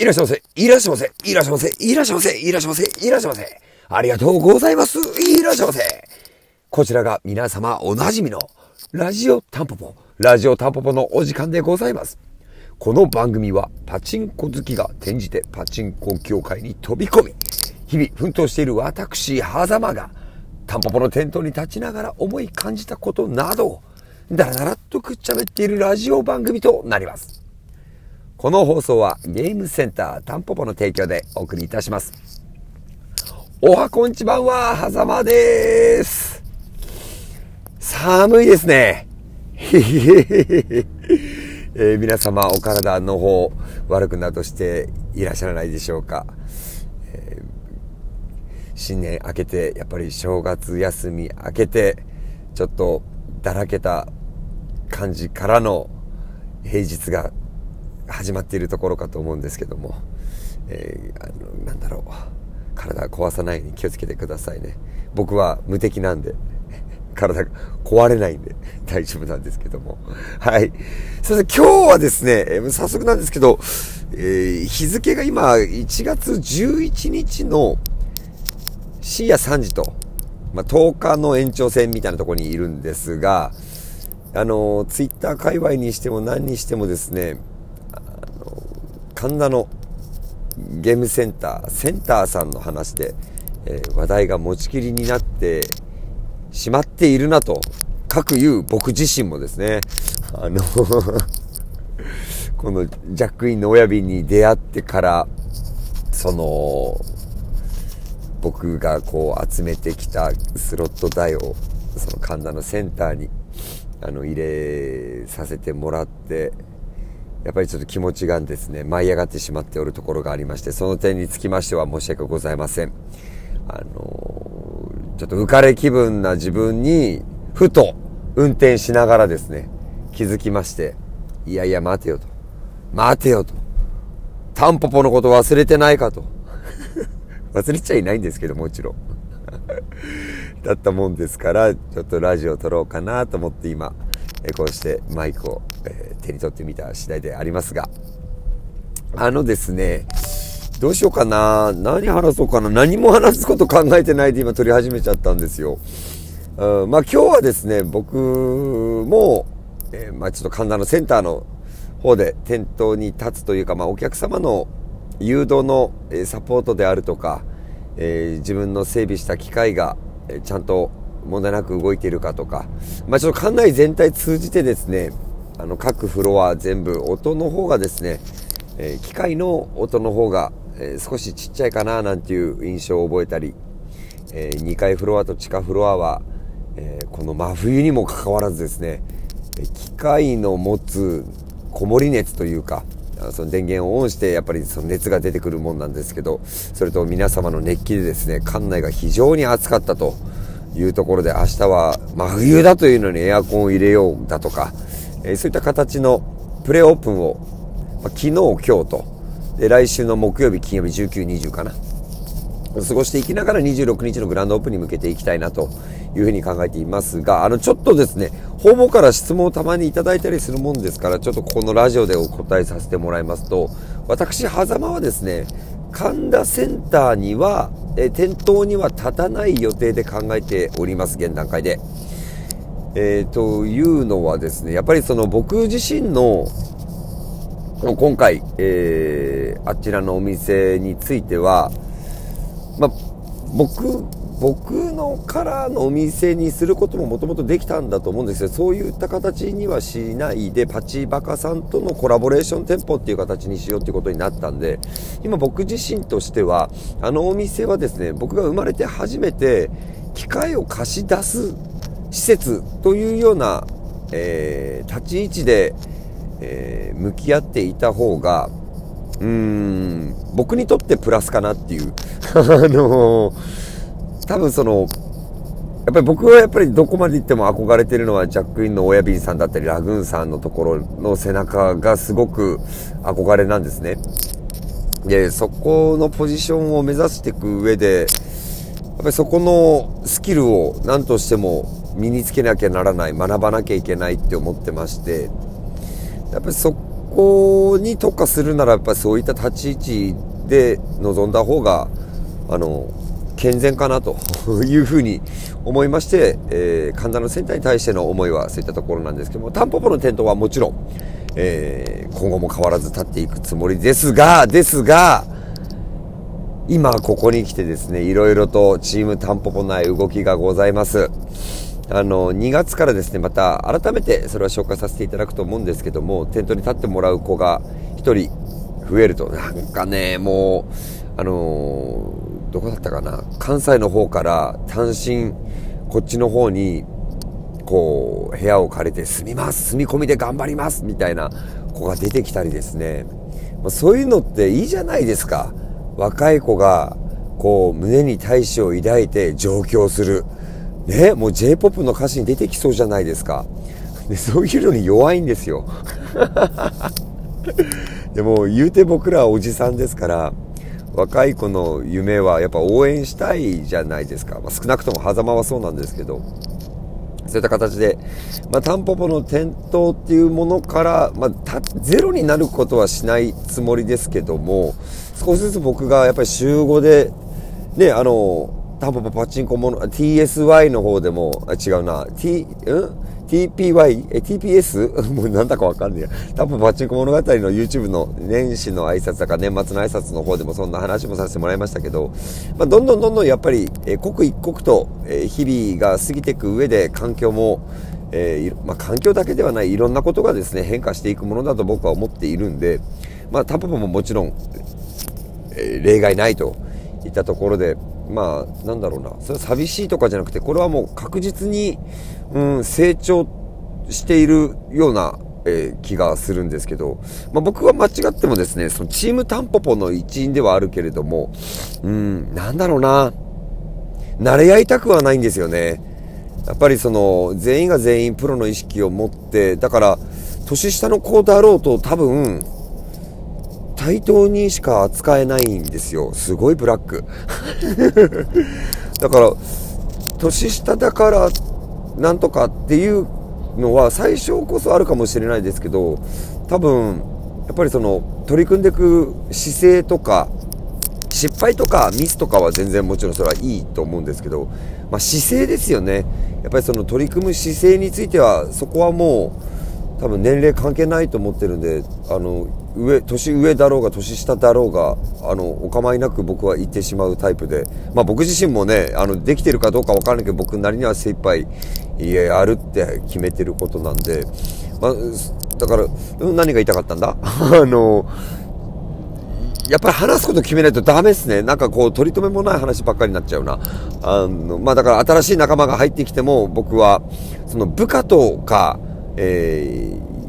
いらっしゃいませ、いらっしゃいませ、いらっしゃいませ、いらっしゃいませ、いらっしゃいませ、いらっしゃいませ。ありがとうございます。いらっしゃいませ。こちらが皆様おなじみのラジオタンポポ、ラジオタンポポのお時間でございます。この番組はパチンコ好きが転じてパチンコ業界に飛び込み、日々奮闘している私、狭間がタンポポの店頭に立ちながら思い感じたことなどをだらだらっとくっちゃべっているラジオ番組となります。この放送はゲームセンタータンポポの提供でお送りいたします。おはこんちばんは、はざまです。寒いですね。えー、皆様お体の方悪くなどしていらっしゃらないでしょうか。えー、新年明けて、やっぱり正月休み明けて、ちょっとだらけた感じからの平日が始まっているところかと思うんですけども、えー、あのなんだろう。体壊さないように気をつけてくださいね。僕は無敵なんで 体が壊れないんで大丈夫なんですけども。はい。そして今日はですね、早速なんですけど、えー、日付が今1月11日の深夜3時と、まあ、10日の延長戦みたいなところにいるんですがあのツイッター界隈にしても何にしてもですね神田のゲームセンター、センターさんの話で、えー、話題が持ちきりになってしまっているなと、各言う僕自身もですね、あのこのジャックインの親瓶に出会ってから、その、僕がこう集めてきたスロット台を、その神田のセンターに、あの、入れさせてもらって、やっぱりちょっと気持ちがですね、舞い上がってしまっておるところがありまして、その点につきましては申し訳ございません。あのー、ちょっと浮かれ気分な自分に、ふと運転しながらですね、気づきまして、いやいや待てよと。待てよと。タンポポのこと忘れてないかと。忘れちゃいないんですけど、もちろん。だったもんですから、ちょっとラジオ撮ろうかなと思って今、えこうしてマイクを、え手に取ってみた次第でありますが、あのですね、どうしようかな何話そうかな何も話すこと考えてないで今撮り始めちゃったんですよ。うん、まあ今日はですね、僕も、えー、まあちょっと神田のセンターの方で店頭に立つというか、まあお客様の誘導のサポートであるとか、えー、自分の整備した機械がちゃんと問題なく動いているかとか、まあ、ちょっと館内全体通じてですね、あの、各フロア全部音の方がですね、えー、機械の音の方が、えー、少しちっちゃいかななんていう印象を覚えたり、えー、2階フロアと地下フロアは、えこの真冬にもかかわらずですね、機械の持つこもり熱というか、その電源をオンしてやっぱりその熱が出てくるもんなんですけど、それと皆様の熱気でですね、館内が非常に暑かったと。いうところで明日は真冬だというのにエアコンを入れようだとか、えー、そういった形のプレオープンを、まあ、昨日、今日と、で、来週の木曜日、金曜日、19、20かな。過ごしていきながら26日のグランドオープンに向けていきたいなというふうに考えていますが、あの、ちょっとですね、方々から質問をたまにいただいたりするもんですから、ちょっとここのラジオでお答えさせてもらいますと、私、狭間はですね、神田センターには、え店頭には立たない予定で考えております、現段階で。えー、というのはですね、やっぱりその僕自身の、今回、えー、あちらのお店については、ま、僕僕のカラーのお店にすることももともとできたんだと思うんですけどそういった形にはしないでパチバカさんとのコラボレーション店舗っていう形にしようっていうことになったんで今僕自身としてはあのお店はですね僕が生まれて初めて機械を貸し出す施設というような、えー、立ち位置で、えー、向き合っていた方がうーん僕にとってプラスかなっていう。あのー多分その、やっぱり僕はやっぱりどこまで行っても憧れてるのはジャックインの親瓶さんだったりラグーンさんのところの背中がすごく憧れなんですね。で、そこのポジションを目指していく上で、やっぱりそこのスキルを何としても身につけなきゃならない、学ばなきゃいけないって思ってまして、やっぱりそこに特化するならやっぱそういった立ち位置で臨んだ方が、あの、健全かなというふうに思いまして、えー、神田のセンターに対しての思いはそういったところなんですけども、タンポポの点灯はもちろん、えー、今後も変わらず立っていくつもりですが、ですが、今ここに来てですね、いろいろとチームタンポポ内動きがございます。あの、2月からですね、また改めてそれは紹介させていただくと思うんですけども、テントに立ってもらう子が1人増えると、なんかね、もう、あのー、どこだったかな、関西の方から単身、こっちの方に、こう、部屋を借りて住みます、住み込みで頑張ります、みたいな子が出てきたりですね、まあ、そういうのっていいじゃないですか。若い子が、こう、胸に大志を抱いて上京する。ね、もう J-POP の歌詞に出てきそうじゃないですか。でそういうのに弱いんですよ。でも言うて僕らはおじさんですから、若い子の夢はやっぱ応援したいじゃないですか。まあ、少なくとも狭間はそうなんですけど、そういった形で、まあ、タンポポの点灯っていうものから、まあ、ゼロになることはしないつもりですけども、少しずつ僕がやっぱり週5で、ね、あの、タンポポパチンコもの、TSY の方でも、あ違うな、T、うん？?TPY? え、TPS? もうなんだかわかんねえや。タンポポパチンコ物語の YouTube の年始の挨拶だか年末の挨拶の方でもそんな話もさせてもらいましたけど、まあ、どんどんどんどんやっぱり、え、刻一刻と、え、日々が過ぎていく上で環境も、えー、まあ、環境だけではないいろんなことがですね、変化していくものだと僕は思っているんで、まあ、タポポももちろん、え例外ないといったところで、まあ、なんだろうな、それは寂しいとかじゃなくて、これはもう確実に、うん、成長しているような、えー、気がするんですけど、まあ、僕は間違ってもですね、そのチームタンポポの一員ではあるけれども、うん、なんだろうな、慣れ合いたくはないんですよね。やっぱりその、全員が全員プロの意識を持って、だから、年下の子だろうと多分、対等にしか扱えないんですよ。すごいブラック。だから、年下だからなんとかっていうのは最初こそあるかもしれないですけど、多分、やっぱりその取り組んでいく姿勢とか、失敗とかミスとかは全然もちろんそれはいいと思うんですけど、まあ、姿勢ですよね。やっぱりその取り組む姿勢については、そこはもう多分年齢関係ないと思ってるんで、あの、上、年上だろうが年下だろうが、あの、お構いなく僕は言ってしまうタイプで、まあ僕自身もね、あの、できてるかどうかわからないけど、僕なりには精一杯、いや、やるって決めてることなんで、まあ、だから、何が言いたかったんだ？あの、やっぱり話すこと決めないとダメですね。なんかこう、取り留めもない話ばっかりになっちゃうな。あの、まあだから新しい仲間が入ってきても、僕は、その部下とか、えー、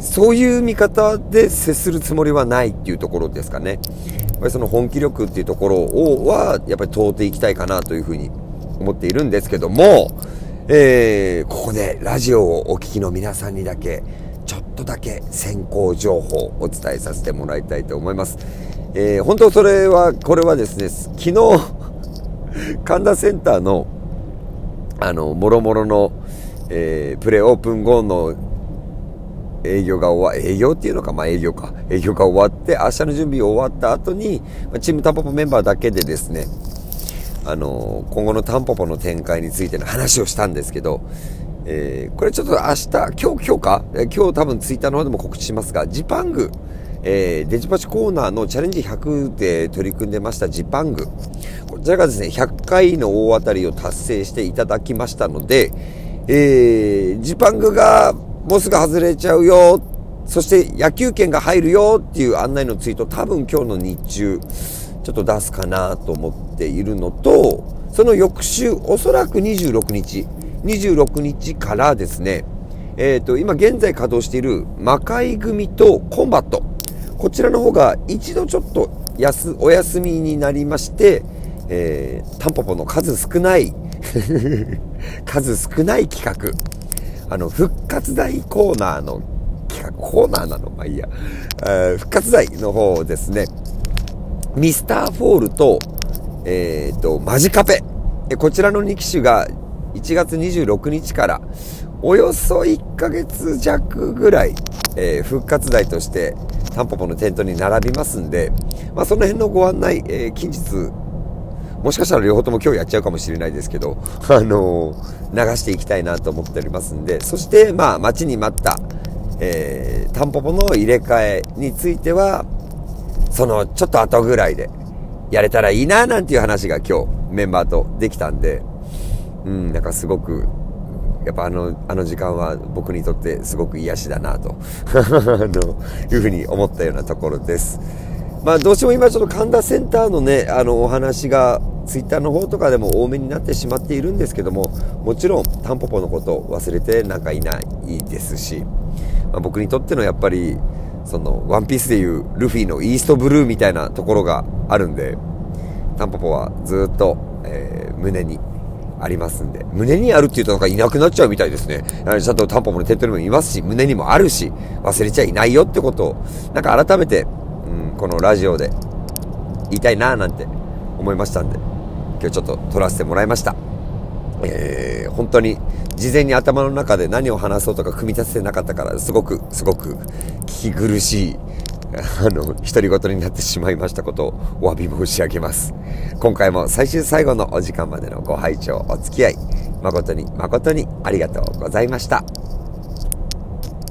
そういう見方で接するつもりはないっていうところですかね。やっぱりその本気力っていうところをは、やっぱり問うていきたいかなというふうに思っているんですけども、えー、ここでラジオをお聞きの皆さんにだけ、ちょっとだけ先行情報をお伝えさせてもらいたいと思います。えー、本当それは、これはですね、昨日、神田センターの、あの、もろもろの、えー、プレオープン後の営業が終わ、営業っていうのか、まあ営業か。営業が終わって、明日の準備終わった後に、チームタンポポメンバーだけでですね、あの今後のタンポポの展開についての話をしたんですけど、えー、これちょっと明日、今日、今日か？今日多分ツイッターの方でも告知しますが、ジパング、えー、デジパチコーナーのチャレンジ100で取り組んでましたジパング。こちらがですね、100回の大当たりを達成していただきましたので、えー、ジパングがもうすぐ外れちゃうよ。そして野球券が入るよっていう案内のツイート多分今日の日中ちょっと出すかなと思っているのと、その翌週おそらく26日、26日からですね、えっ、ー、と、今現在稼働している魔界組とコンバット。こちらの方が一度ちょっと安、お休みになりまして、えー、タンポポの数少ない 数少ない企画。あの、復活大コーナーの、コーナーなの？まあいいや。復活大の方ですね。ミスターフォールと、えっ、ー、と、マジカペ。こちらの2機種が1月26日から、およそ1ヶ月弱ぐらい、えー、復活台として、タンポポのテントに並びますんで、まあ、その辺のご案内、えー、近日、もしかしたら両方とも今日やっちゃうかもしれないですけど、あのー、流していきたいなと思っておりますんで、そして、まあ、待ちに待った、えー、タンポポの入れ替えについては、その、ちょっと後ぐらいで、やれたらいいな、なんていう話が今日、メンバーとできたんで、うん、なんかすごく、やっぱあの、あの時間は僕にとってすごく癒しだなと あのいうふうに思ったようなところです。まあどうしても今ちょっと神田センターのね、あのお話がツイッターの方とかでも多めになってしまっているんですけども、もちろんタンポポのことを忘れてなんかいないですし、まあ、僕にとってのやっぱり、その、ワンピースでいうルフィのイーストブルーみたいなところがあるんで、タンポポはずっと、えー、胸にありますんで、胸にあるって言うとなんかいなくなっちゃうみたいですね。ちゃんとタンポポのテントにもいますし、胸にもあるし、忘れちゃいないよってことを、なんか改めて、うん、このラジオで言いたいななんて思いましたんで、今日ちょっと撮らせてもらいました。えー、本当に事前に頭の中で何を話そうとか組み立ててなかったから、すごく、すごく聞き苦しい、あの、独り言になってしまいましたことをお詫び申し上げます。今回も最終最後のお時間までのご拝聴お付き合い、誠に誠にありがとうございました。